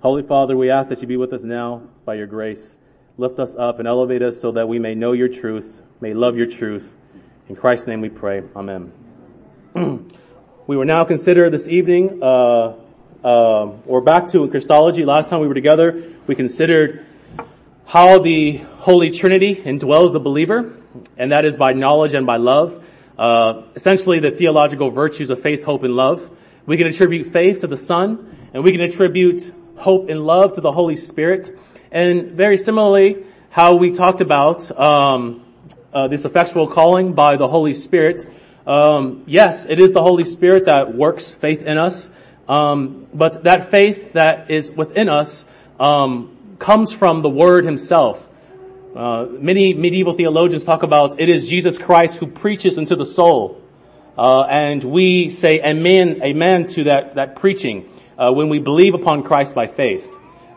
Holy Father, we ask that you be with us now by your grace. Lift us up and elevate us so that we may know your truth, may love your truth. In Christ's name we pray. Amen. we will now consider this evening, uh, uh, we're back to Christology. Last time we were together, we considered how the Holy Trinity indwells the believer, and that is by knowledge and by love. Uh, essentially the theological virtues of faith, hope, and love. We can attribute faith to the Son, and we can attribute hope and love to the Holy Spirit. And very similarly, how we talked about um, uh, this effectual calling by the Holy Spirit. Um, yes, it is the Holy Spirit that works faith in us, um, but that faith that is within us um, comes from the Word Himself. Uh, many medieval theologians talk about it is Jesus Christ who preaches into the soul, uh, and we say amen, amen to that that preaching uh, when we believe upon Christ by faith,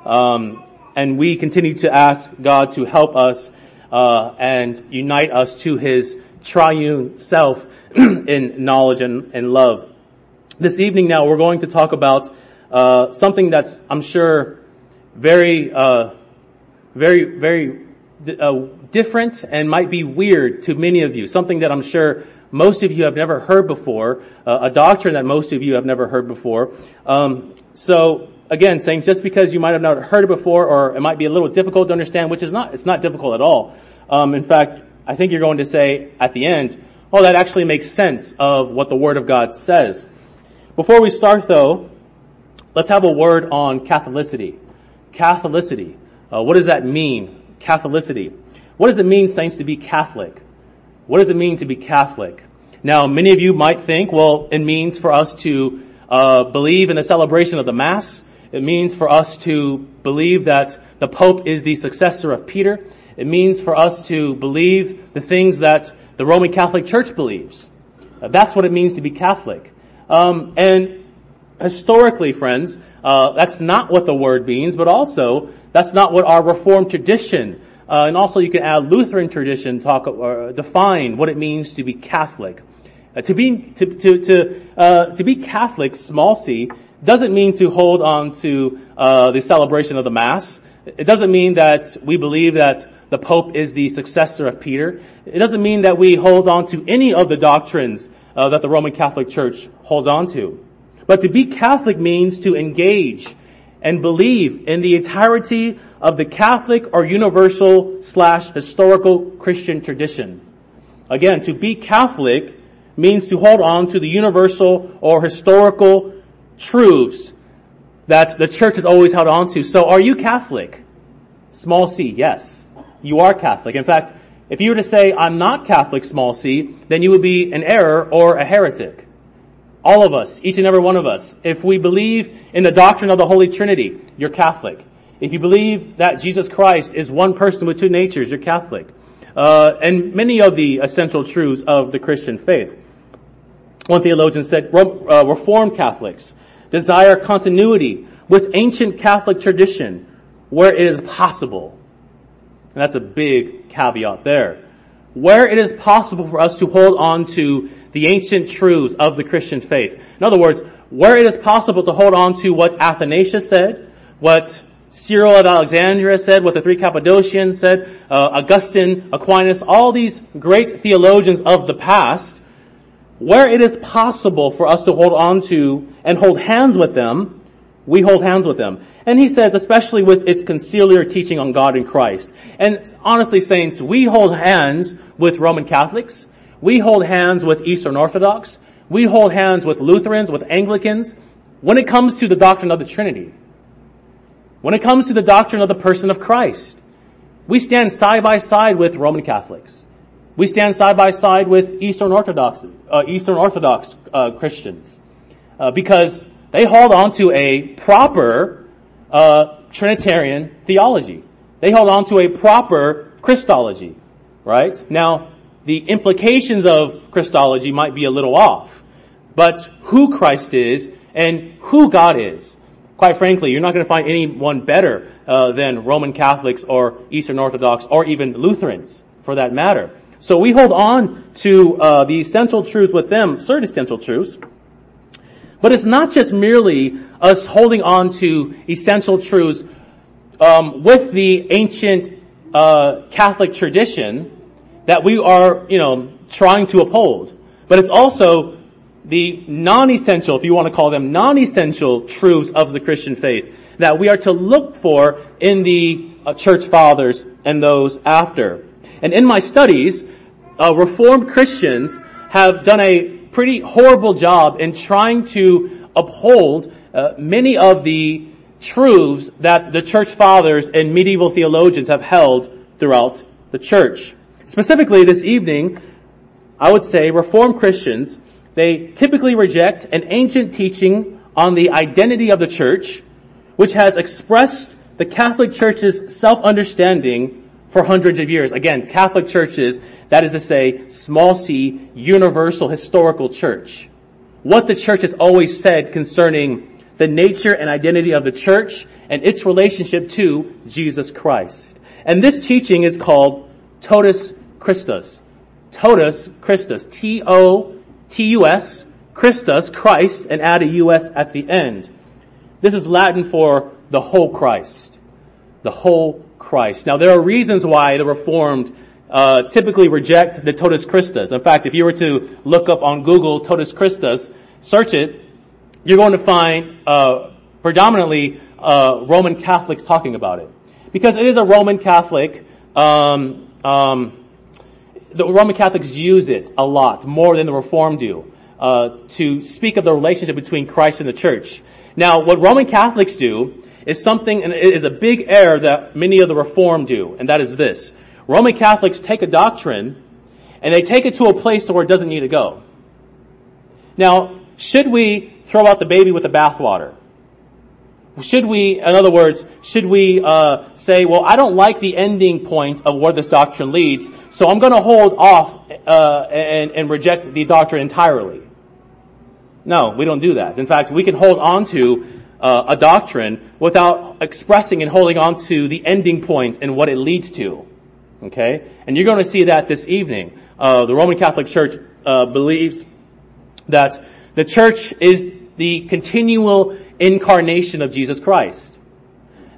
um, and we continue to ask God to help us uh, and unite us to His triune self in knowledge and, and love. This evening, now we're going to talk about uh, something that's I'm sure very, uh, very, very uh, different and might be weird to many of you. Something that I'm sure most of you have never heard before, uh, a doctrine that most of you have never heard before. Um, so again, saying just because you might have not heard it before, or it might be a little difficult to understand, which is not, it's not difficult at all. Um, in fact, I think you're going to say at the end, oh, that actually makes sense of what the Word of God says. Before we start though, let's have a word on Catholicity. Catholicity. Uh, what does that mean? Catholicity. What does it mean, saints, to be Catholic? What does it mean to be Catholic? Now, many of you might think, well, it means for us to uh, believe in the celebration of the Mass. It means for us to believe that the Pope is the successor of Peter. It means for us to believe the things that the Roman Catholic Church believes. Uh, that's what it means to be Catholic. Um, and historically, friends, uh, that's not what the word means, but also that's not what our Reformed tradition, uh, and also you can add Lutheran tradition talk or uh, define what it means to be Catholic. Uh, to be to to to uh, to be Catholic, small c, doesn't mean to hold on to uh, the celebration of the Mass. It doesn't mean that we believe that the Pope is the successor of Peter. It doesn't mean that we hold on to any of the doctrines that the Roman Catholic Church holds on to. But to be Catholic means to engage and believe in the entirety of the Catholic or universal slash historical Christian tradition. Again, to be Catholic means to hold on to the universal or historical truths that the church has always held on to. So are you Catholic? Small c, yes. You are Catholic. In fact, if you were to say, I'm not Catholic, small c, then you would be an error or a heretic. All of us, each and every one of us, if we believe in the doctrine of the Holy Trinity, you're Catholic. If you believe that Jesus Christ is one person with two natures, you're Catholic. Uh, and many of the essential truths of the Christian faith. One theologian said, uh, Reformed Catholics desire continuity with ancient Catholic tradition where it is possible. And that's a big caveat there. Where it is possible for us to hold on to the ancient truths of the Christian faith. In other words, where it is possible to hold on to what Athanasius said, what Cyril of Alexandria said, what the three Cappadocians said, uh, Augustine, Aquinas, all these great theologians of the past, where it is possible for us to hold on to and hold hands with them, we hold hands with them. And he says, especially with its conciliar teaching on God and Christ. And honestly, saints, we hold hands with Roman Catholics. We hold hands with Eastern Orthodox. We hold hands with Lutherans, with Anglicans, when it comes to the doctrine of the Trinity. When it comes to the doctrine of the person of Christ. We stand side by side with Roman Catholics. We stand side by side with Eastern Orthodox, uh, Eastern Orthodox uh, Christians, uh, because they hold on to a proper uh, Trinitarian theology. They hold on to a proper Christology, right? Now, the implications of Christology might be a little off. But who Christ is and who God is, quite frankly, you're not going to find anyone better uh, than Roman Catholics or Eastern Orthodox or even Lutherans, for that matter. So we hold on to uh, the essential truths with them, certain essential truths. But it's not just merely us holding on to essential truths um, with the ancient uh, Catholic tradition that we are, you know, trying to uphold. But it's also the non-essential, if you want to call them non-essential truths of the Christian faith that we are to look for in the uh, church fathers and those after. And in my studies, uh, Reformed Christians have done a pretty horrible job in trying to uphold uh, many of the truths that the church fathers and medieval theologians have held throughout the church. Specifically this evening, I would say Reformed Christians, they typically reject an ancient teaching on the identity of the church, which has expressed the Catholic Church's self-understanding for hundreds of years. Again, Catholic churches, that is to say, small c, universal historical church. What the church has always said concerning the nature and identity of the church and its relationship to Jesus Christ. And this teaching is called Totus Christus. Totus Christus. T-O-T-U-S, Christus, Christ, and add a U-S at the end. This is Latin for the whole Christ. The whole Christ. Now there are reasons why the Reformed uh, typically reject the Totus Christus. In fact, if you were to look up on Google Totus Christus, search it, you're going to find uh, predominantly uh, Roman Catholics talking about it because it is a Roman Catholic. Um, um, the Roman Catholics use it a lot more than the Reformed do uh, to speak of the relationship between Christ and the Church. Now, what Roman Catholics do is something, and it is a big error that many of the Reformed do, and that is this: Roman Catholics take a doctrine and they take it to a place where it doesn't need to go. Now, should we throw out the baby with the bathwater? Should we, in other words, should we uh, say, well, I don't like the ending point of where this doctrine leads, so I'm going to hold off uh, and, and reject the doctrine entirely? No, we don't do that. In fact, we can hold on to uh, a doctrine without expressing and holding on to the ending point and what it leads to. Okay, and you're going to see that this evening. Uh, the Roman Catholic Church uh, believes that the church is the continual incarnation of Jesus Christ.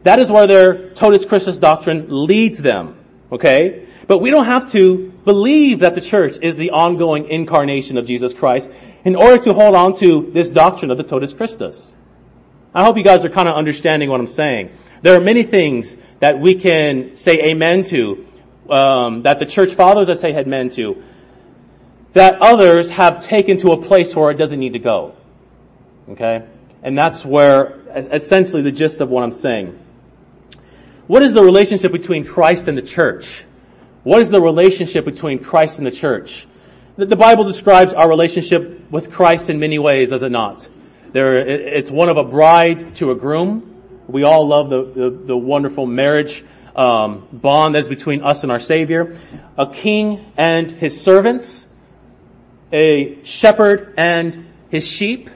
That is where their Totus Christus doctrine leads them. Okay? But we don't have to believe that the church is the ongoing incarnation of Jesus Christ in order to hold on to this doctrine of the Totus Christus. I hope you guys are kind of understanding what I'm saying. There are many things that we can say amen to, um, that the church fathers I say had amen to, that others have taken to a place where it doesn't need to go. Okay? And that's where, essentially the gist of what I'm saying. What is the relationship between Christ and the church? What is the relationship between Christ and the church? The Bible describes our relationship with Christ in many ways, does it not? There, it's one of a bride to a groom. We all love the, the, the wonderful marriage um, bond that's between us and our Savior. A king and his servants. A shepherd and his sheep.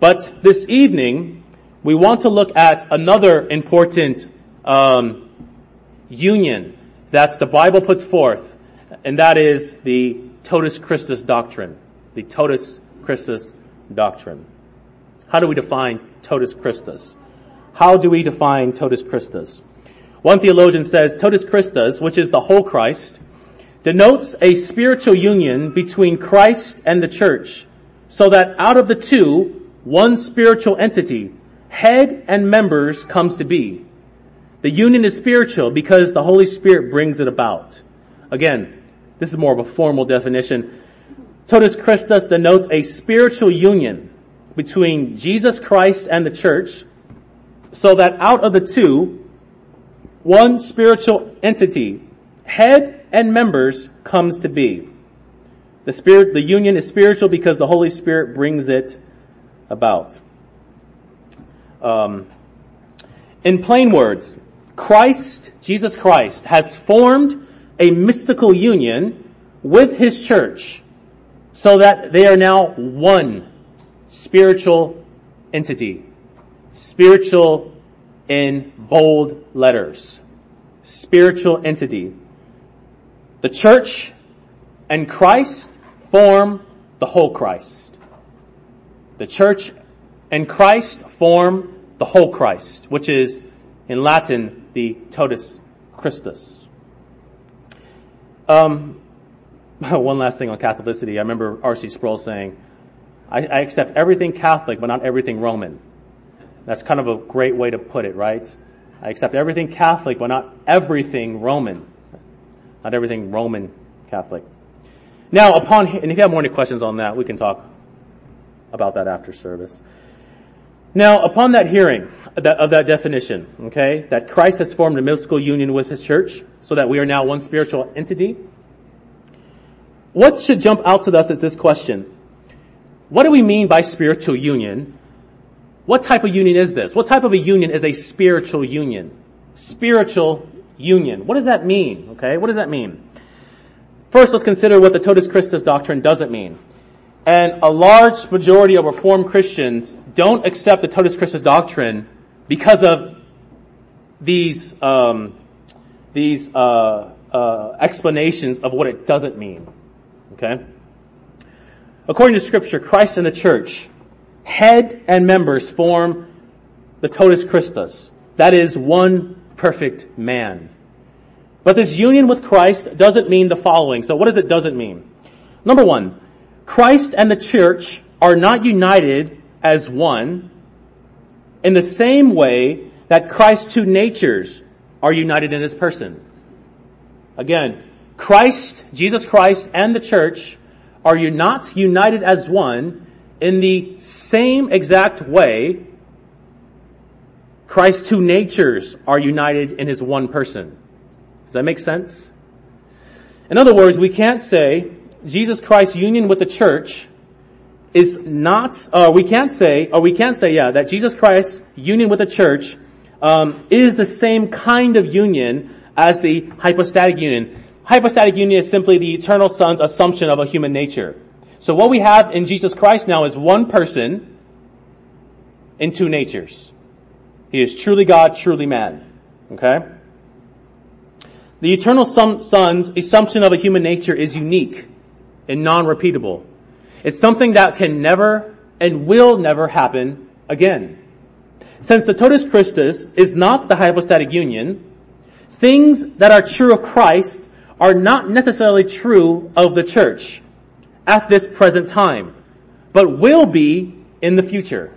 But this evening, we want to look at another important um, union that the Bible puts forth, and that is the Totus Christus doctrine. The Totus Christus doctrine. How do we define Totus Christus? How do we define Totus Christus? One theologian says Totus Christus, which is the whole Christ, denotes a spiritual union between Christ and the church, so that out of the two, one spiritual entity, head and members comes to be. The union is spiritual because the Holy Spirit brings it about. Again, this is more of a formal definition. Totus Christus denotes a spiritual union between Jesus Christ and the church so that out of the two, one spiritual entity, head and members comes to be. The spirit, the union is spiritual because the Holy Spirit brings it about. Um, in plain words, Christ, Jesus Christ, has formed a mystical union with His church so that they are now one spiritual entity. Spiritual in bold letters. Spiritual entity. The church and Christ form the whole Christ The church and Christ form the whole Christ, which is in Latin the totus Christus. Um, one last thing on Catholicity. I remember R.C. Sproul saying, I, I accept everything Catholic, but not everything Roman. That's kind of a great way to put it, right? I accept everything Catholic, but not everything Roman. Not everything Roman Catholic. Now, upon, and if you have more any questions on that, we can talk about that after service. Now, upon that hearing of that, of that, definition, okay, that Christ has formed a mystical union with his church, so that we are now one spiritual entity, what should jump out to us is this question. What do we mean by spiritual union? What type of union is this? What type of a union is a spiritual union? Spiritual union. What does that mean? Okay, what does that mean? First, let's consider what the Totus Christus doctrine doesn't mean. And a large majority of Reformed Christians don't accept the Totus Christus doctrine because of these um, these uh, uh, explanations of what it doesn't mean. Okay. According to Scripture, Christ and the church, head and members form the Totus Christus. That is one perfect man. But this union with Christ doesn't mean the following. So what does it doesn't mean? Number one, Christ and the church are not united as one in the same way that Christ's two natures are united in his person. Again, Christ, Jesus Christ, and the church are not united as one in the same exact way Christ's two natures are united in his one person. Does that make sense? In other words, we can't say Jesus Christ's union with the church is not, uh, we can't say, or we can't say, yeah, that Jesus Christ's union with the church um, is the same kind of union as the hypostatic union. Hypostatic union is simply the eternal Son's assumption of a human nature. So what we have in Jesus Christ now is one person in two natures. He is truly God, truly man. Okay? The eternal Son's assumption of a human nature is unique and non-repeatable. It's something that can never and will never happen again. Since the totus Christus is not the hypostatic union, things that are true of Christ are not necessarily true of the church at this present time, but will be in the future.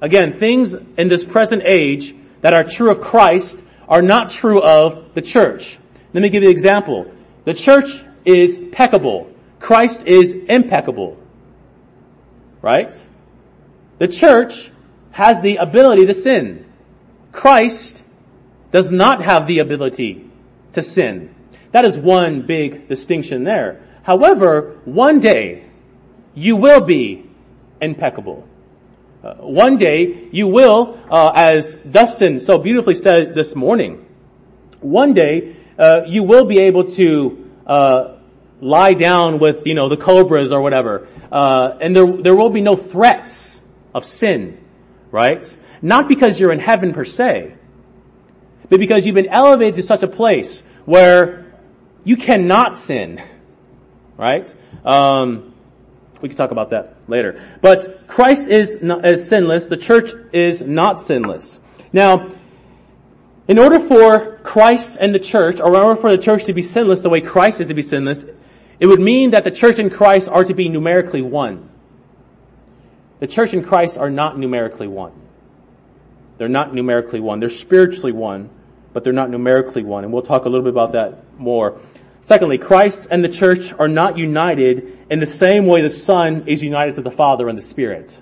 Again, things in this present age that are true of Christ are not true of the church. Let me give you an example. The church is peccable. Christ is impeccable. Right? The church has the ability to sin. Christ does not have the ability to sin. That is one big distinction there. However, one day you will be impeccable. Uh, one day you will, uh, as Dustin so beautifully said this morning, one day uh, you will be able to uh, lie down with you know the cobras or whatever, uh, and there there will be no threats of sin, right? Not because you're in heaven per se, but because you've been elevated to such a place where you cannot sin, right? Um, we can talk about that later. But Christ is, not, is sinless. The church is not sinless. Now, in order for Christ and the church, or in order for the church to be sinless the way Christ is to be sinless, it would mean that the church and Christ are to be numerically one. The church and Christ are not numerically one. They're not numerically one. They're spiritually one, but they're not numerically one. And we'll talk a little bit about that more. Secondly, Christ and the church are not united in the same way the Son is united to the Father and the Spirit.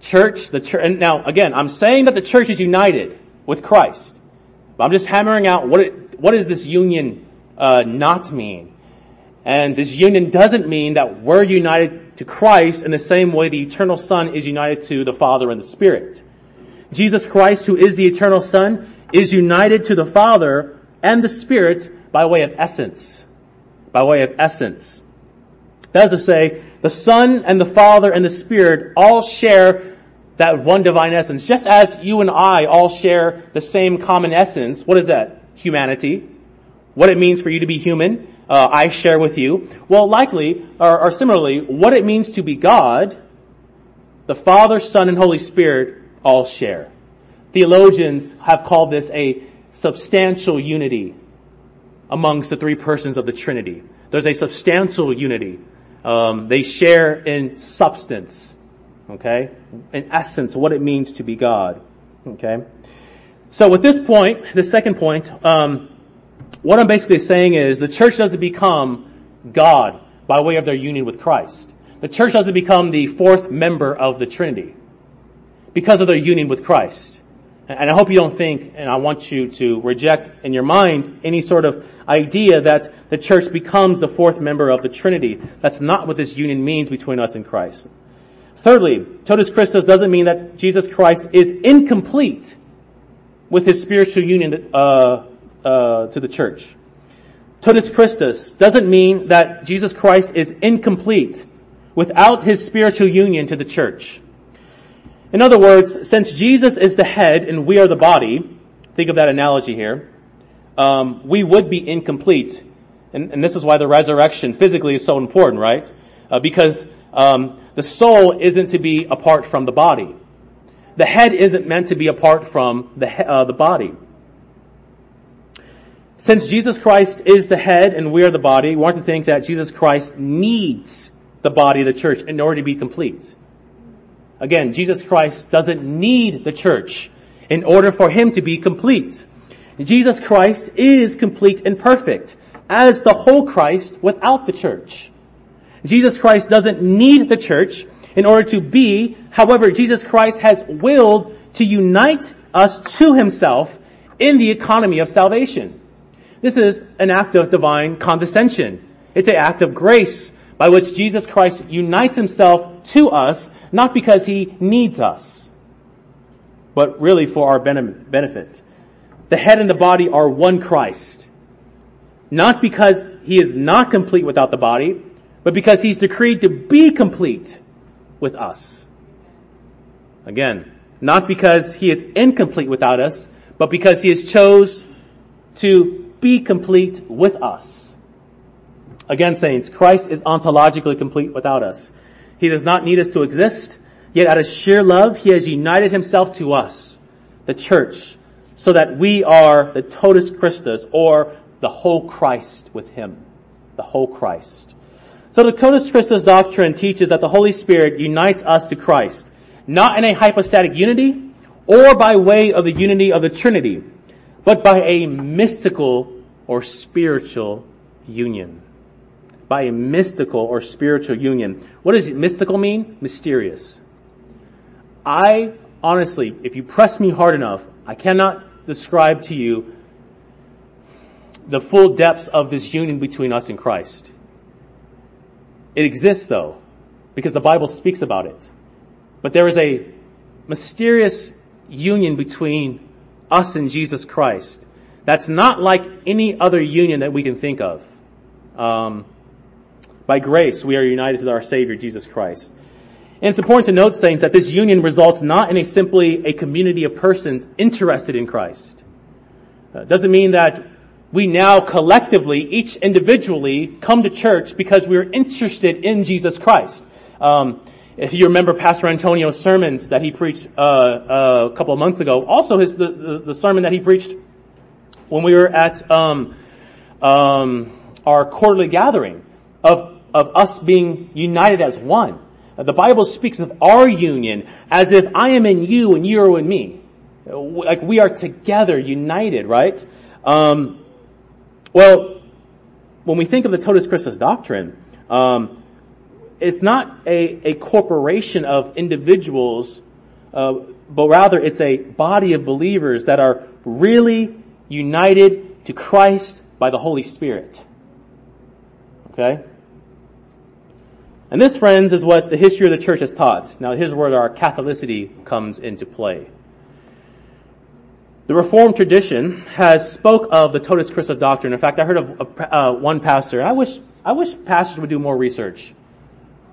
Church, the church, and now again, I'm saying that the church is united with Christ. But I'm just hammering out what it, what does this union uh, not mean? And this union doesn't mean that we're united to Christ in the same way the eternal Son is united to the Father and the Spirit. Jesus Christ, who is the eternal Son, is united to the Father and the Spirit by way of essence. By way of essence. That is to say, the Son and the Father and the Spirit all share that one divine essence. Just as you and I all share the same common essence. What is that? Humanity. What it means for you to be human. uh, I share with you, well, likely, or, or similarly, what it means to be God, the Father, Son, and Holy Spirit all share. Theologians have called this a substantial unity amongst the three persons of the Trinity. There's a substantial unity. Um, they share in substance, okay, in essence, what it means to be God, okay. So with this point, the second point, um, what I'm basically saying is the church doesn't become God by way of their union with Christ. The church doesn't become the fourth member of the Trinity because of their union with Christ. And I hope you don't think, and I want you to reject in your mind any sort of idea that the church becomes the fourth member of the Trinity. That's not what this union means between us and Christ. Thirdly, totus Christus doesn't mean that Jesus Christ is incomplete with his spiritual union uh, uh, to the church. Totus Christus doesn't mean that Jesus Christ is incomplete without his spiritual union to the church. In other words, since Jesus is the head and we are the body, think of that analogy here, um, we would be incomplete. And, and, this is why the resurrection physically is so important, right? Uh, because um, the soul isn't to be apart from the body. The head isn't meant to be apart from the, uh, the body. Since Jesus Christ is the head and we are the body, we want to think that Jesus Christ needs the body of the church in order to be complete. Again, Jesus Christ doesn't need the church in order for him to be complete. Jesus Christ is complete and perfect as the whole Christ without the church. Jesus Christ doesn't need the church in order to be, however, Jesus Christ has willed to unite us to himself in the economy of salvation. This is an act of divine condescension. It's an act of grace by which Jesus Christ unites himself to us not because he needs us, but really for our benefit. The head and the body are one Christ. Not because he is not complete without the body, but because he's decreed to be complete with us. Again, not because he is incomplete without us, but because he has chose to be complete with us. Again, saints, Christ is ontologically complete without us. He does not need us to exist, yet out of sheer love, He has united Himself to us, the church, so that we are the totus Christus, or the whole Christ with Him. The whole Christ. So the totus Christus doctrine teaches that the Holy Spirit unites us to Christ, not in a hypostatic unity, or by way of the unity of the Trinity, but by a mystical or spiritual union by a mystical or spiritual union. What does mystical mean? Mysterious. I honestly, if you press me hard enough, I cannot describe to you the full depths of this union between us and Christ. It exists though, because the Bible speaks about it. But there is a mysterious union between us and Jesus Christ. That's not like any other union that we can think of. Um, by grace, we are united to our Savior, Jesus Christ. And it's important to note, saints, that this union results not in a simply a community of persons interested in Christ. Uh, it doesn't mean that we now collectively, each individually, come to church because we're interested in Jesus Christ. Um, if you remember Pastor Antonio's sermons that he preached uh, uh, a couple of months ago, also his the, the, the, sermon that he preached when we were at um, um, our quarterly gathering of of us being united as one. The Bible speaks of our union as if I am in you and you are in me. Like we are together, united, right? Um, well, when we think of the Totus Christus doctrine, um, it's not a, a corporation of individuals, uh, but rather it's a body of believers that are really united to Christ by the Holy Spirit. Okay? And this, friends, is what the history of the church has taught. Now, here's where our Catholicity comes into play. The Reformed tradition has spoke of the Totus Christus doctrine. In fact, I heard of a, uh, one pastor. I wish I wish pastors would do more research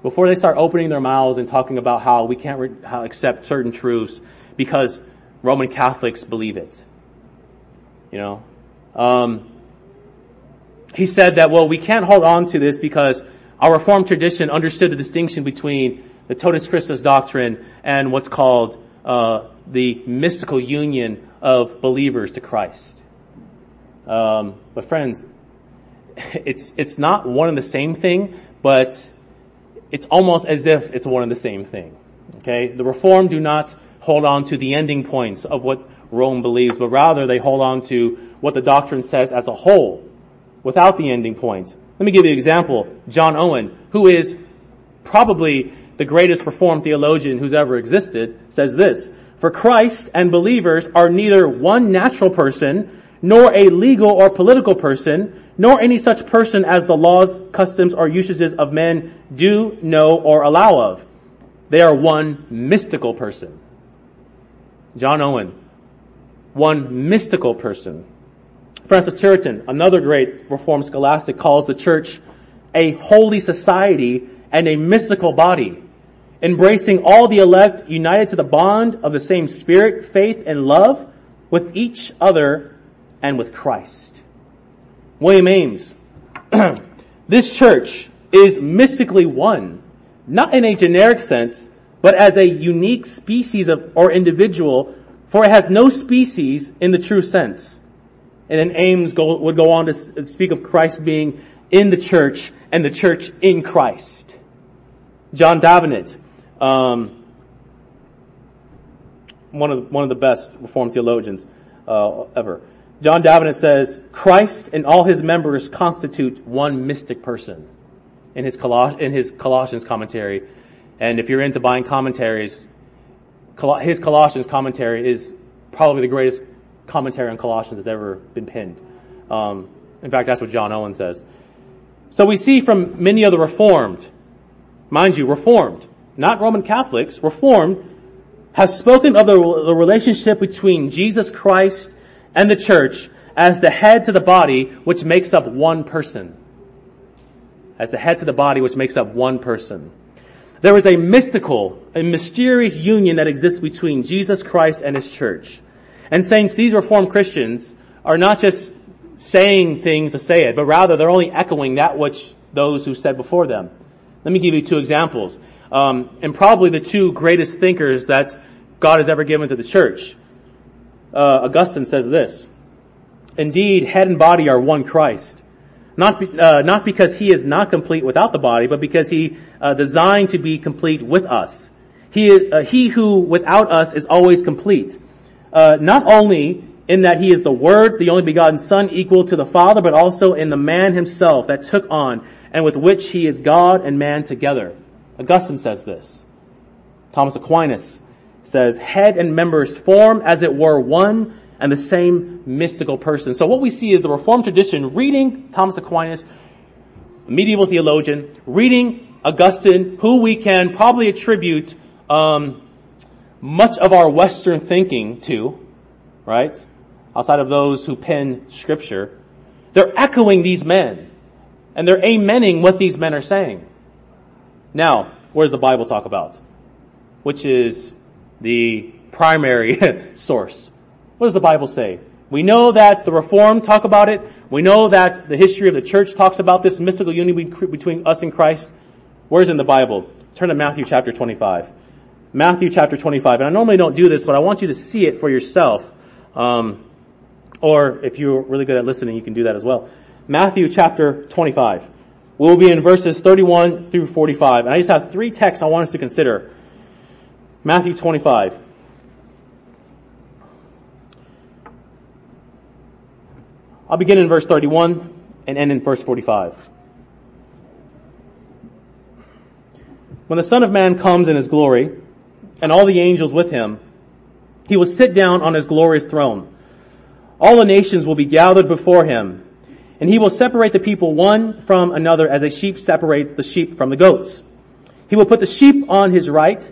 before they start opening their mouths and talking about how we can't re- how accept certain truths because Roman Catholics believe it. You know, um, he said that, well, we can't hold on to this because our Reformed tradition understood the distinction between the Totus Christus doctrine and what's called uh, the mystical union of believers to Christ. Um, but friends, it's it's not one and the same thing, but it's almost as if it's one and the same thing. Okay, the Reformed do not hold on to the ending points of what Rome believes, but rather they hold on to what the doctrine says as a whole, without the ending point. Let me give you an example. John Owen, who is probably the greatest Reformed theologian who's ever existed, says this, For Christ and believers are neither one natural person, nor a legal or political person, nor any such person as the laws, customs, or usages of men do, know, or allow of. They are one mystical person. John Owen, one mystical person. Francis Turretin, another great Reformed scholastic, calls the church a holy society and a mystical body, embracing all the elect united to the bond of the same spirit, faith, and love with each other and with Christ. William Ames, this church is mystically one, not in a generic sense, but as a unique species of, or individual, for it has no species in the true sense. And then Ames go, would go on to speak of Christ being in the church and the church in Christ. John Davenant, um, one of one of the best Reformed theologians uh, ever. John Davenant says Christ and all his members constitute one mystic person. In his Coloss- in his Colossians commentary, and if you're into buying commentaries, his Colossians commentary is probably the greatest commentary on Colossians that's ever been penned. Um, in fact, that's what John Owen says. So we see from many of the Reformed, mind you, Reformed, not Roman Catholics, Reformed, have spoken of the, the relationship between Jesus Christ and the church as the head to the body, which makes up one person. As the head to the body, which makes up one person. There is a mystical, a mysterious union that exists between Jesus Christ and His church. And saints, these Reformed Christians are not just saying things to say it, but rather they're only echoing that which those who said before them. Let me give you two examples. Um, and probably the two greatest thinkers that God has ever given to the church. Uh, Augustine says this, Indeed, head and body are one Christ. Not, be, uh, not because he is not complete without the body, but because he uh, designed to be complete with us. He, uh, he who without us is always complete. Uh, not only in that he is the Word, the only begotten Son, equal to the Father, but also in the man himself that took on and with which he is God and man together. Augustine says this. Thomas Aquinas says, head and members form as it were one and the same mystical person. So what we see is the Reformed tradition reading Thomas Aquinas, medieval theologian, reading Augustine, who we can probably attribute um, much of our Western thinking to, right? Outside of those who pen scripture. They're echoing these men. And they're amening what these men are saying. Now, what does the Bible talk about? Which is the primary source. What does the Bible say? We know that the Reformed talk about it. We know that the history of the church talks about this mystical unity between us and Christ. Where's in the Bible? Turn to Matthew chapter 25. Matthew chapter 25. And I normally don't do this, but I want you to see it for yourself. Um, or if you're really good at listening, you can do that as well. Matthew chapter 25. We'll be in verses 31 through 45. And I just have three texts I want us to consider. Matthew 25. I'll begin in verse 31 and end in verse 45. When the Son of Man comes in his glory, and all the angels with him, he will sit down on his glorious throne. All the nations will be gathered before him, and he will separate the people one from another as a sheep separates the sheep from the goats. He will put the sheep on his right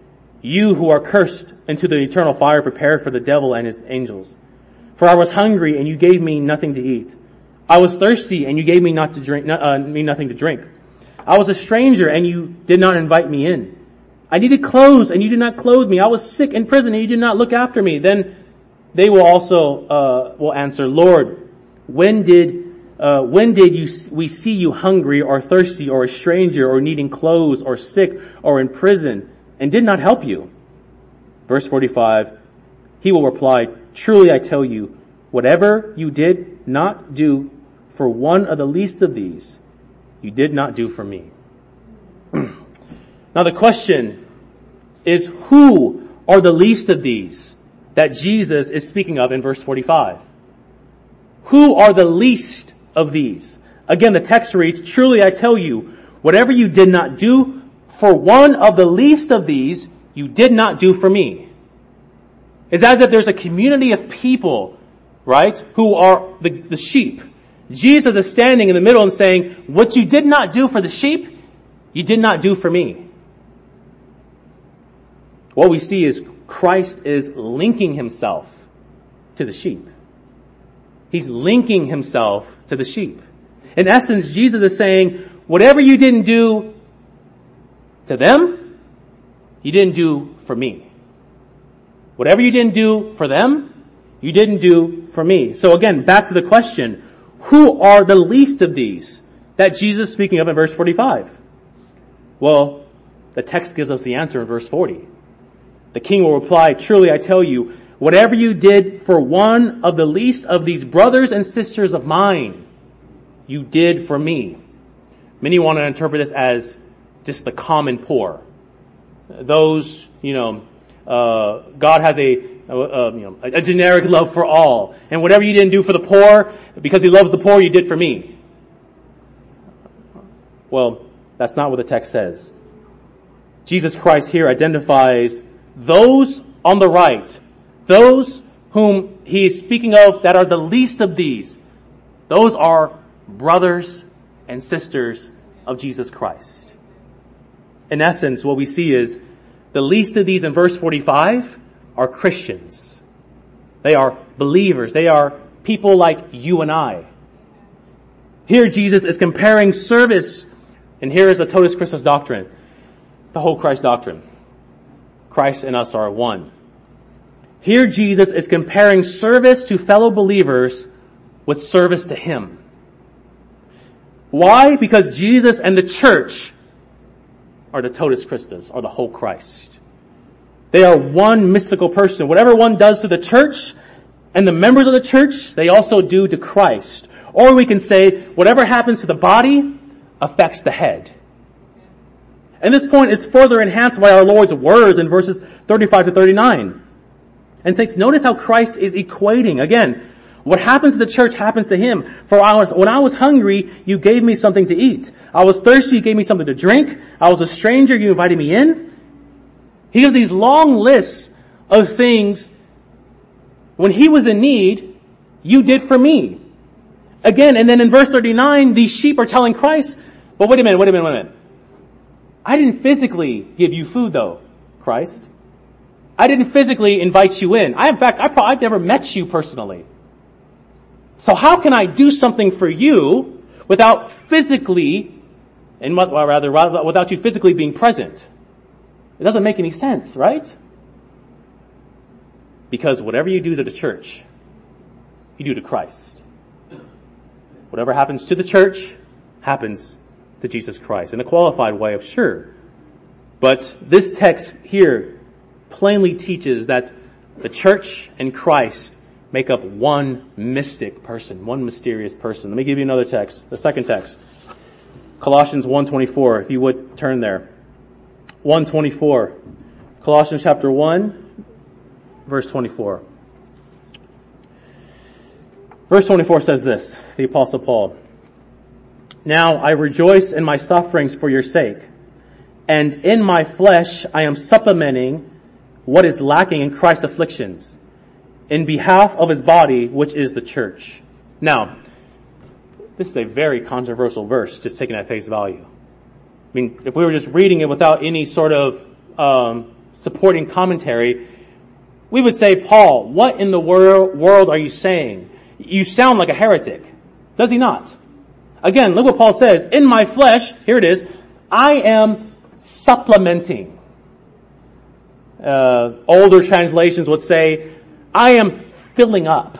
you who are cursed into the eternal fire prepared for the devil and his angels. For I was hungry and you gave me nothing to eat. I was thirsty and you gave me not to drink, uh, me nothing to drink. I was a stranger and you did not invite me in. I needed clothes and you did not clothe me. I was sick in prison and you did not look after me. Then they will also, uh, will answer, Lord, when did uh, when did you, we see you hungry or thirsty or a stranger or needing clothes or sick or in prison and did not help you? Verse 45, he will reply, truly I tell you, whatever you did not do for one of the least of these, you did not do for me. now the question is who are the least of these that Jesus is speaking of in verse 45? Who are the least of these. Again, the text reads, truly I tell you, whatever you did not do for one of the least of these, you did not do for me. It's as if there's a community of people, right, who are the, the sheep. Jesus is standing in the middle and saying, what you did not do for the sheep, you did not do for me. What we see is Christ is linking himself to the sheep. He's linking himself to the sheep. In essence, Jesus is saying, whatever you didn't do to them, you didn't do for me. Whatever you didn't do for them, you didn't do for me. So again, back to the question, who are the least of these that Jesus is speaking of in verse 45? Well, the text gives us the answer in verse 40. The king will reply, truly I tell you, Whatever you did for one of the least of these brothers and sisters of mine, you did for me. Many want to interpret this as just the common poor. Those, you know, uh, God has a, you know, a generic love for all. And whatever you didn't do for the poor, because he loves the poor, you did for me. Well, that's not what the text says. Jesus Christ here identifies those on the right those whom he is speaking of that are the least of these, those are brothers and sisters of Jesus Christ. In essence, what we see is the least of these in verse 45 are Christians. They are believers. They are people like you and I. Here Jesus is comparing service, and here is the Totus Christus doctrine, the whole Christ doctrine. Christ and us are one. Here Jesus is comparing service to fellow believers with service to Him. Why? Because Jesus and the church are the totus Christus, or the whole Christ. They are one mystical person. Whatever one does to the church and the members of the church, they also do to Christ. Or we can say, whatever happens to the body affects the head. And this point is further enhanced by our Lord's words in verses 35 to 39. And saints, notice how Christ is equating. Again, what happens to the church happens to him. For hours, when I was hungry, you gave me something to eat. I was thirsty, you gave me something to drink. I was a stranger, you invited me in. He has these long lists of things. When he was in need, you did for me. Again, and then in verse 39, these sheep are telling Christ, but wait a minute, wait a minute, wait a minute. I didn't physically give you food though, Christ. I didn't physically invite you in. I, in fact, I I've never met you personally. So how can I do something for you without physically, and rather, without you physically being present? It doesn't make any sense, right? Because whatever you do to the church, you do to Christ. Whatever happens to the church happens to Jesus Christ in a qualified way of sure. But this text here plainly teaches that the church and Christ make up one mystic person, one mysterious person. Let me give you another text, the second text. Colossians 1.24, if you would turn there. 1.24. Colossians chapter 1, verse 24. Verse 24 says this, the apostle Paul. Now I rejoice in my sufferings for your sake, and in my flesh I am supplementing what is lacking in Christ's afflictions in behalf of his body, which is the church. Now, this is a very controversial verse, just taken at face value. I mean, if we were just reading it without any sort of um, supporting commentary, we would say, Paul, what in the wor- world are you saying? You sound like a heretic. Does he not? Again, look what Paul says. In my flesh, here it is, I am supplementing. Uh, older translations would say, I am filling up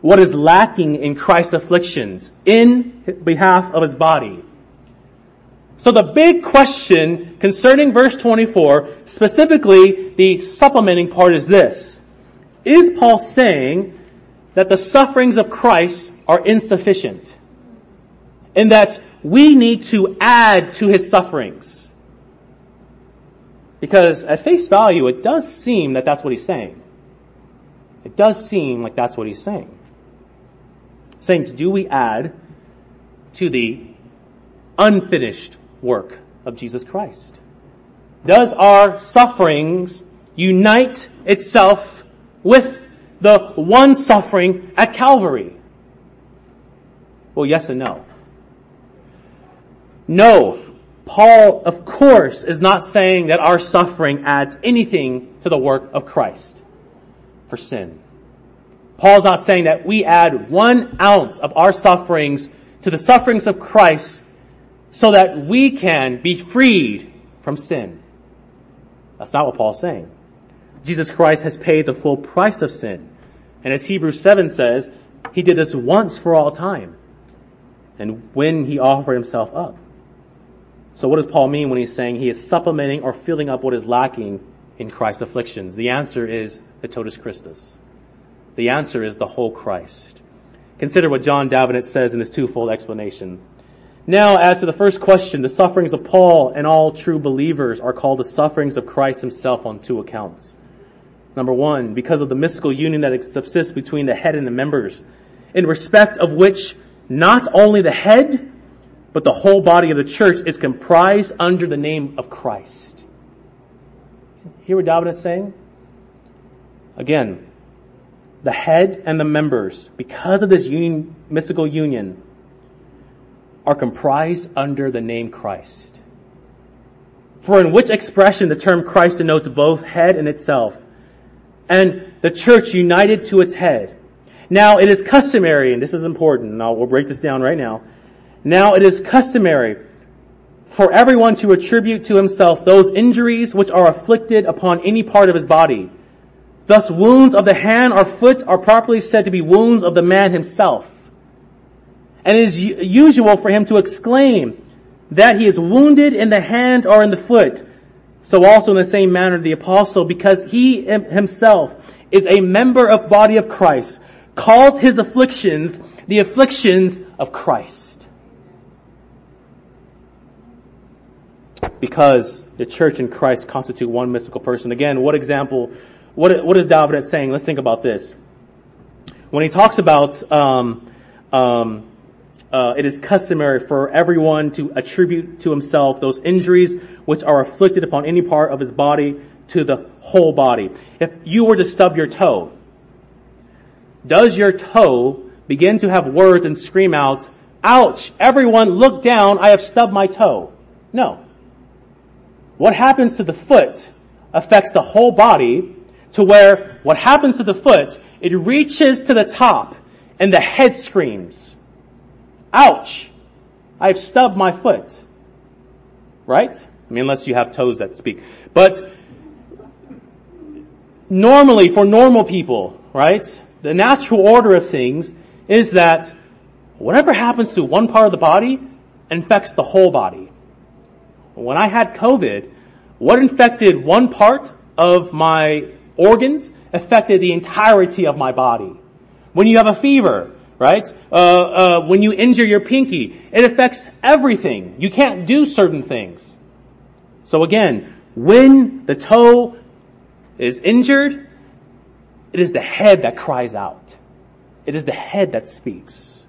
what is lacking in Christ's afflictions in behalf of his body. So the big question concerning verse 24, specifically the supplementing part is this. Is Paul saying that the sufferings of Christ are insufficient? And that we need to add to his sufferings? Because at face value, it does seem that that's what he's saying. It does seem like that's what he's saying. Saints, do we add to the unfinished work of Jesus Christ? Does our sufferings unite itself with the one suffering at Calvary? Well, yes and no. No. Paul, of course, is not saying that our suffering adds anything to the work of Christ for sin. Paul's not saying that we add one ounce of our sufferings to the sufferings of Christ so that we can be freed from sin. That's not what Paul's saying. Jesus Christ has paid the full price of sin. And as Hebrews 7 says, he did this once for all time. And when he offered himself up. So what does Paul mean when he's saying he is supplementing or filling up what is lacking in Christ's afflictions? The answer is the totus Christus. The answer is the whole Christ. Consider what John Davenant says in his twofold explanation. Now, as to the first question, the sufferings of Paul and all true believers are called the sufferings of Christ himself on two accounts. Number one, because of the mystical union that subsists between the head and the members, in respect of which not only the head, but the whole body of the church is comprised under the name of Christ. Hear what David is saying? Again, the head and the members, because of this union, mystical union, are comprised under the name Christ. For in which expression the term Christ denotes both head and itself, and the church united to its head. Now it is customary, and this is important, and I'll, we'll break this down right now. Now it is customary for everyone to attribute to himself those injuries which are afflicted upon any part of his body Thus wounds of the hand or foot are properly said to be wounds of the man himself. And it is usual for him to exclaim that he is wounded in the hand or in the foot. So also in the same manner the apostle, because he himself is a member of body of Christ, calls his afflictions the afflictions of Christ. Because the church and Christ constitute one mystical person. Again, what example what, what is David saying? Let's think about this. When he talks about, um, um, uh, it is customary for everyone to attribute to himself those injuries which are afflicted upon any part of his body to the whole body. If you were to stub your toe, does your toe begin to have words and scream out, ouch, everyone look down, I have stubbed my toe? No. What happens to the foot affects the whole body to where what happens to the foot, it reaches to the top and the head screams, ouch, I've stubbed my foot. Right? I mean, unless you have toes that speak. But normally, for normal people, right, the natural order of things is that whatever happens to one part of the body infects the whole body. When I had COVID, what infected one part of my organs affected the entirety of my body. When you have a fever, right? Uh, uh, when you injure your pinky, it affects everything. You can't do certain things. So again, when the toe is injured, it is the head that cries out. It is the head that speaks.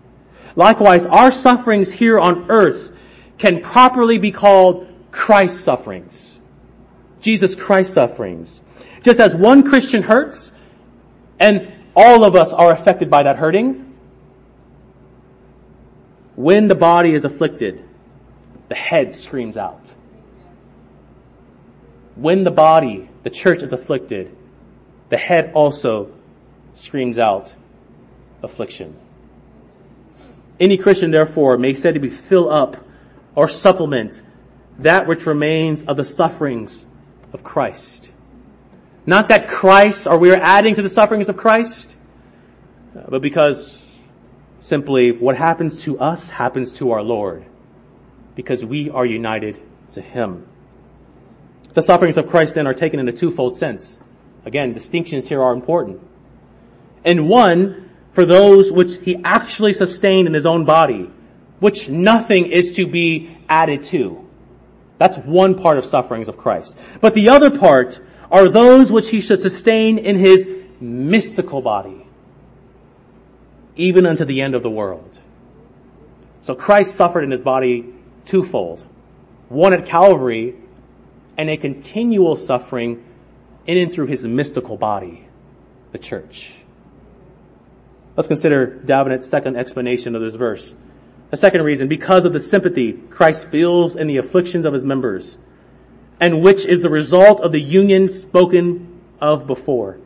Likewise, our sufferings here on earth can properly be called Christ sufferings. Jesus Christ sufferings. Just as one Christian hurts, and all of us are affected by that hurting, when the body is afflicted, the head screams out. When the body, the church is afflicted, the head also screams out affliction. Any Christian, therefore, may said to be fill up or supplement that which remains of the sufferings of Christ. Not that Christ, or we are adding to the sufferings of Christ, but because simply what happens to us happens to our Lord. Because we are united to Him. The sufferings of Christ then are taken in a twofold sense. Again, distinctions here are important. And one, for those which He actually sustained in His own body, which nothing is to be added to. That's one part of sufferings of Christ. But the other part are those which he should sustain in his mystical body, even unto the end of the world. So Christ suffered in his body twofold. One at Calvary and a continual suffering in and through his mystical body, the church. Let's consider Davenant's second explanation of this verse. The second reason, because of the sympathy Christ feels in the afflictions of his members, and which is the result of the union spoken of before.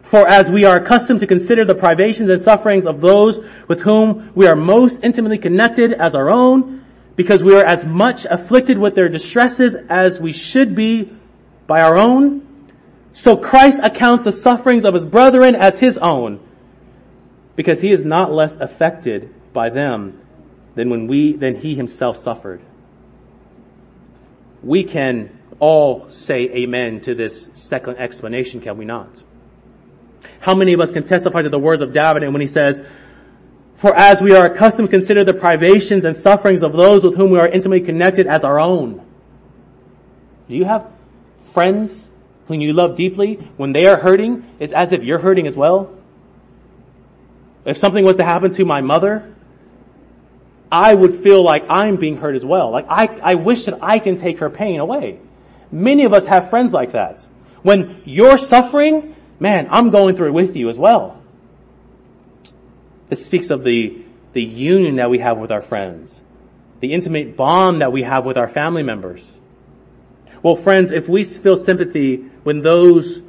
For as we are accustomed to consider the privations and sufferings of those with whom we are most intimately connected as our own, because we are as much afflicted with their distresses as we should be by our own, so Christ accounts the sufferings of his brethren as his own, because he is not less affected by them than when we, than he himself suffered. We can all say amen to this second explanation, can we not? How many of us can testify to the words of David when he says, for as we are accustomed to consider the privations and sufferings of those with whom we are intimately connected as our own. Do you have friends whom you love deeply? When they are hurting, it's as if you're hurting as well. If something was to happen to my mother, I would feel like I'm being hurt as well. Like I, I wish that I can take her pain away. Many of us have friends like that. When you're suffering, man, I'm going through it with you as well. This speaks of the, the union that we have with our friends, the intimate bond that we have with our family members. Well, friends, if we feel sympathy when those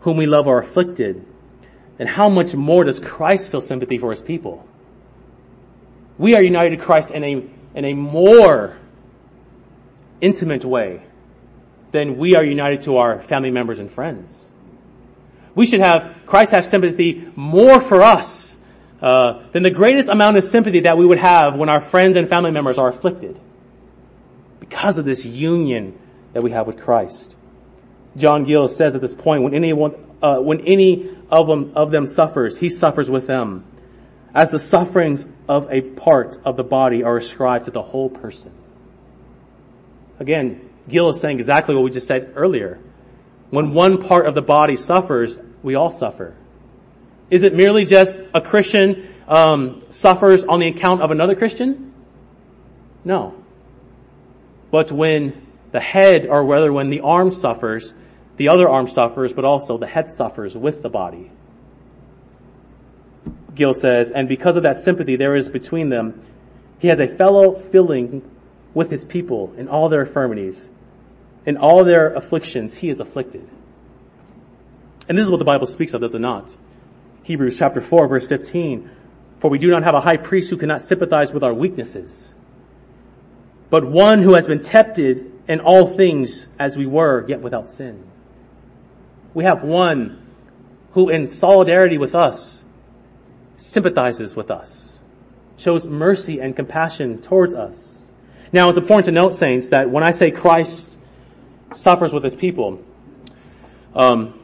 whom we love are afflicted, then how much more does Christ feel sympathy for his people? We are united to Christ in a, in a more intimate way than we are united to our family members and friends. We should have, Christ have sympathy more for us uh, than the greatest amount of sympathy that we would have when our friends and family members are afflicted. Because of this union that we have with Christ. John Gill says at this point, when anyone, uh, when any of them, of them suffers, he suffers with them as the sufferings of a part of the body are ascribed to the whole person. Again, Gill is saying exactly what we just said earlier. When one part of the body suffers, we all suffer. Is it merely just a Christian um, suffers on the account of another Christian? No. But when the head, or whether when the arm suffers, the other arm suffers, but also the head suffers with the body. Gill says, and because of that sympathy there is between them, he has a fellow feeling with his people in all their infirmities. In all their afflictions, he is afflicted. And this is what the Bible speaks of, does it not? Hebrews chapter 4 verse 15. For we do not have a high priest who cannot sympathize with our weaknesses, but one who has been tempted in all things as we were, yet without sin. We have one who in solidarity with us sympathizes with us, shows mercy and compassion towards us. Now it's important to note, saints, that when I say Christ suffers with his people, um,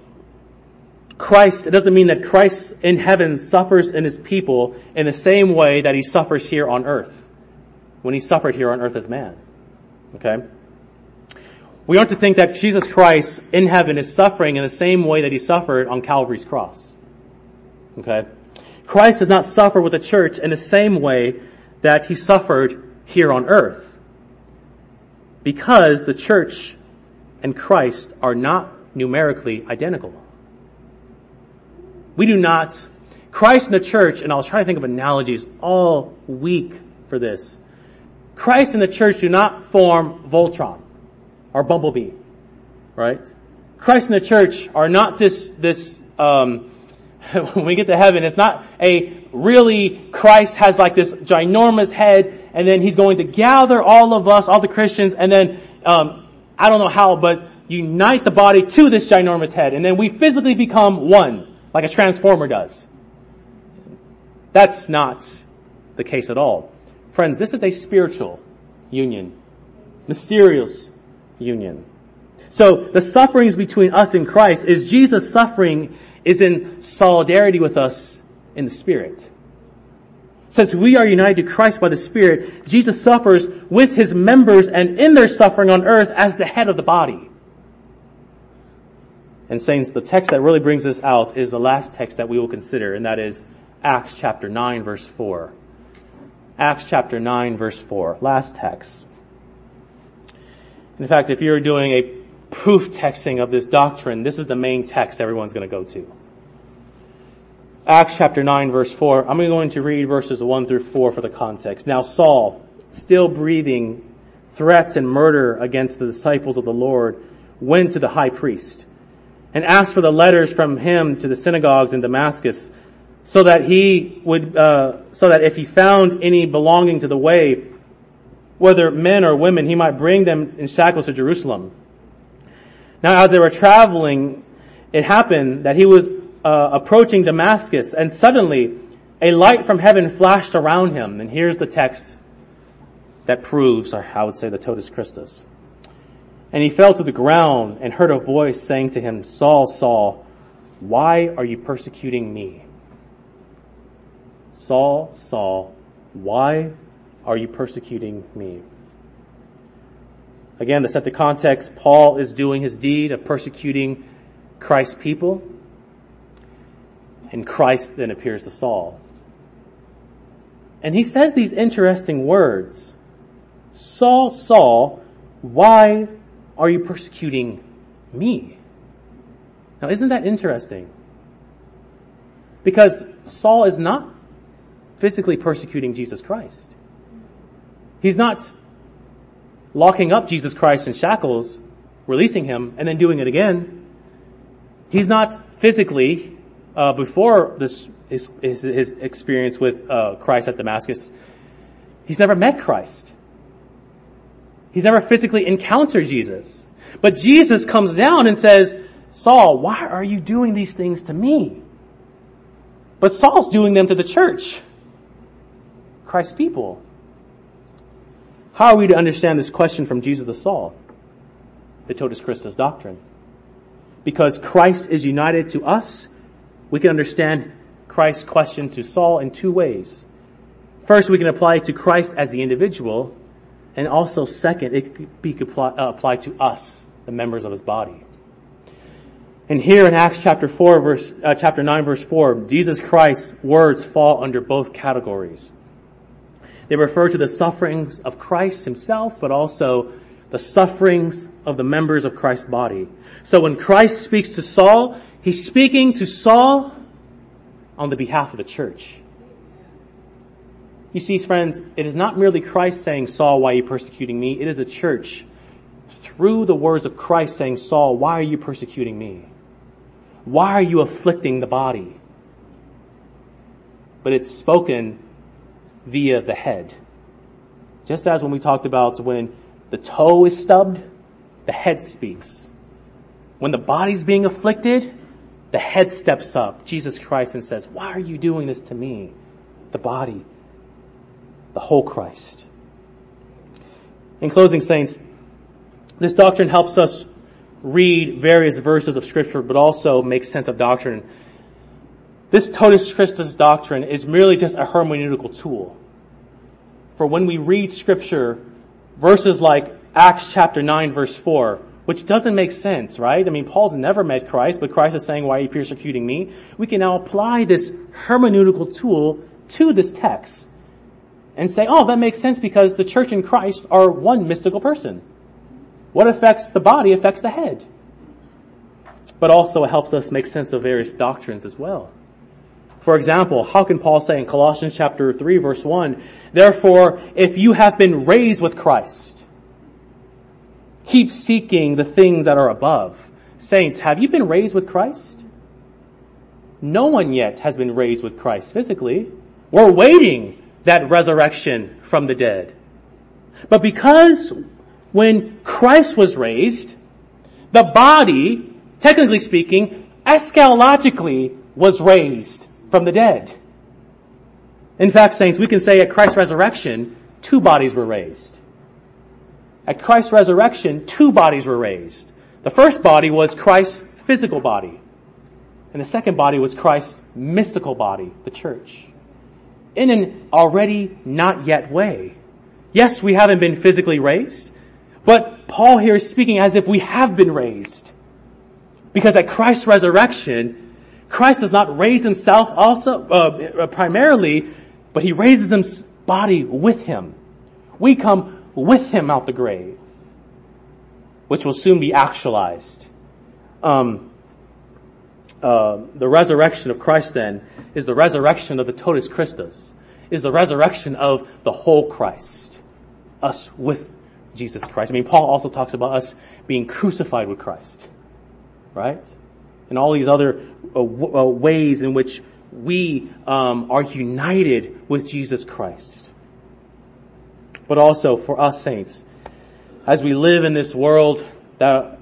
Christ, it doesn't mean that Christ in heaven suffers in his people in the same way that he suffers here on earth. When he suffered here on earth as man. Okay? We aren't to think that Jesus Christ in heaven is suffering in the same way that he suffered on Calvary's cross. Okay? Christ does not suffer with the church in the same way that he suffered here on earth. Because the church and Christ are not numerically identical. We do not, Christ and the church, and I was trying to think of analogies all week for this. Christ and the church do not form Voltron or Bumblebee, right? Christ and the church are not this, this, um, when we get to heaven, it's not a really Christ has like this ginormous head and then he's going to gather all of us, all the Christians, and then, um, I don't know how, but unite the body to this ginormous head and then we physically become one like a transformer does. That's not the case at all. Friends, this is a spiritual union. Mysterious union. So the sufferings between us and Christ is Jesus' suffering is in solidarity with us in the Spirit. Since we are united to Christ by the Spirit, Jesus suffers with his members and in their suffering on earth as the head of the body. And saints, the text that really brings this out is the last text that we will consider, and that is Acts chapter 9 verse 4. Acts chapter 9 verse 4. Last text. In fact, if you're doing a proof texting of this doctrine, this is the main text everyone's going to go to. Acts chapter 9 verse 4. I'm going to read verses 1 through 4 for the context. Now Saul, still breathing threats and murder against the disciples of the Lord, went to the high priest and asked for the letters from him to the synagogues in Damascus, so that he would, uh, so that if he found any belonging to the way, whether men or women, he might bring them in shackles to Jerusalem. Now, as they were traveling, it happened that he was uh, approaching Damascus, and suddenly a light from heaven flashed around him. And here's the text that proves, or I would say, the totus Christus. And he fell to the ground and heard a voice saying to him, Saul, Saul, why are you persecuting me? Saul, Saul, why are you persecuting me? Again, to set the context, Paul is doing his deed of persecuting Christ's people, and Christ then appears to Saul. And he says these interesting words. Saul, Saul, why are you persecuting me? Now isn't that interesting? Because Saul is not physically persecuting Jesus Christ. He's not locking up Jesus Christ in shackles, releasing him, and then doing it again. He's not physically, uh, before this his, his, his experience with uh, Christ at Damascus, he's never met Christ. He's never physically encountered Jesus. But Jesus comes down and says, Saul, why are you doing these things to me? But Saul's doing them to the church. Christ's people. How are we to understand this question from Jesus to Saul? The totus Christus doctrine. Because Christ is united to us, we can understand Christ's question to Saul in two ways. First, we can apply it to Christ as the individual, and also, second, it could be uh, applied to us, the members of his body. And here in Acts chapter 4 verse, uh, chapter 9 verse 4, Jesus Christ's words fall under both categories. They refer to the sufferings of Christ himself, but also the sufferings of the members of Christ's body. So when Christ speaks to Saul, he's speaking to Saul on the behalf of the church. You see, friends, it is not merely Christ saying, Saul, why are you persecuting me? It is a church through the words of Christ saying, Saul, why are you persecuting me? Why are you afflicting the body? But it's spoken via the head. Just as when we talked about when the toe is stubbed, the head speaks. When the body's being afflicted, the head steps up, Jesus Christ, and says, why are you doing this to me? The body the whole Christ. In closing, saints, this doctrine helps us read various verses of scripture, but also make sense of doctrine. This totus Christus doctrine is merely just a hermeneutical tool. For when we read scripture, verses like Acts chapter 9 verse 4, which doesn't make sense, right? I mean, Paul's never met Christ, but Christ is saying, why are you persecuting me? We can now apply this hermeneutical tool to this text and say, oh, that makes sense because the church and Christ are one mystical person. What affects the body affects the head. But also it helps us make sense of various doctrines as well. For example, how can Paul say in Colossians chapter 3 verse 1, therefore, if you have been raised with Christ, keep seeking the things that are above. Saints, have you been raised with Christ? No one yet has been raised with Christ physically. We're waiting that resurrection from the dead. But because when Christ was raised, the body, technically speaking, eschatologically was raised from the dead. In fact, saints, we can say at Christ's resurrection, two bodies were raised. At Christ's resurrection, two bodies were raised. The first body was Christ's physical body. And the second body was Christ's mystical body, the church. In an already not yet way. Yes, we haven't been physically raised, but Paul here is speaking as if we have been raised. Because at Christ's resurrection, Christ does not raise himself also, uh, primarily, but he raises his body with him. We come with him out the grave, which will soon be actualized. Um, uh, the resurrection of Christ then is the resurrection of the totus Christus, is the resurrection of the whole Christ, us with Jesus Christ. I mean, Paul also talks about us being crucified with Christ, right? And all these other uh, w- uh, ways in which we um, are united with Jesus Christ. But also for us saints, as we live in this world that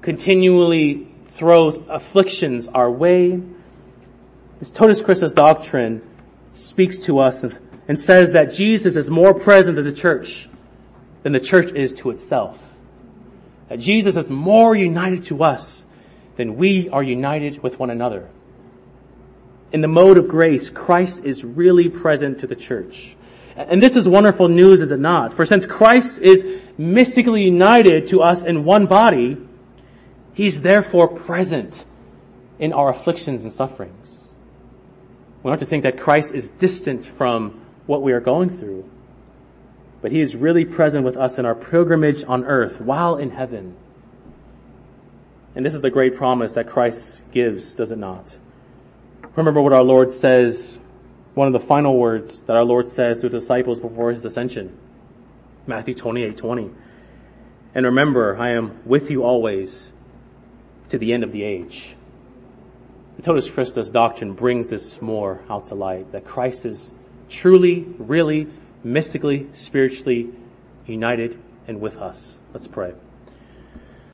continually throws afflictions our way, this Totus Christus doctrine speaks to us and says that Jesus is more present to the church than the church is to itself. That Jesus is more united to us then we are united with one another. In the mode of grace, Christ is really present to the church. And this is wonderful news, is it not? For since Christ is mystically united to us in one body, He's therefore present in our afflictions and sufferings. We don't have to think that Christ is distant from what we are going through. But He is really present with us in our pilgrimage on earth while in heaven. And this is the great promise that Christ gives, does it not? Remember what our Lord says, one of the final words that our Lord says to the disciples before his ascension. Matthew 28, 20. And remember, I am with you always to the end of the age. The Totus Christus doctrine brings this more out to light, that Christ is truly, really, mystically, spiritually united and with us. Let's pray.